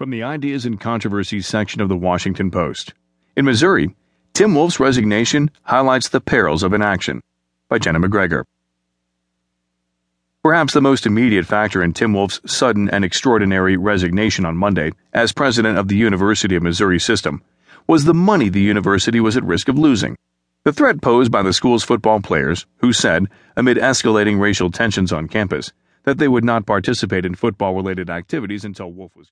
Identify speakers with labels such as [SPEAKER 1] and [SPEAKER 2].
[SPEAKER 1] From the Ideas and Controversies section of the Washington Post. In Missouri, Tim Wolfe's resignation highlights the perils of inaction. By Jena McGregor. Perhaps the most immediate factor in Tim Wolfe's sudden and extraordinary resignation on Monday as president of the University of Missouri system was the money the university was at risk of losing. The threat posed by the school's football players, who said, amid escalating racial tensions on campus, that they would not participate in football related activities until Wolfe was gone.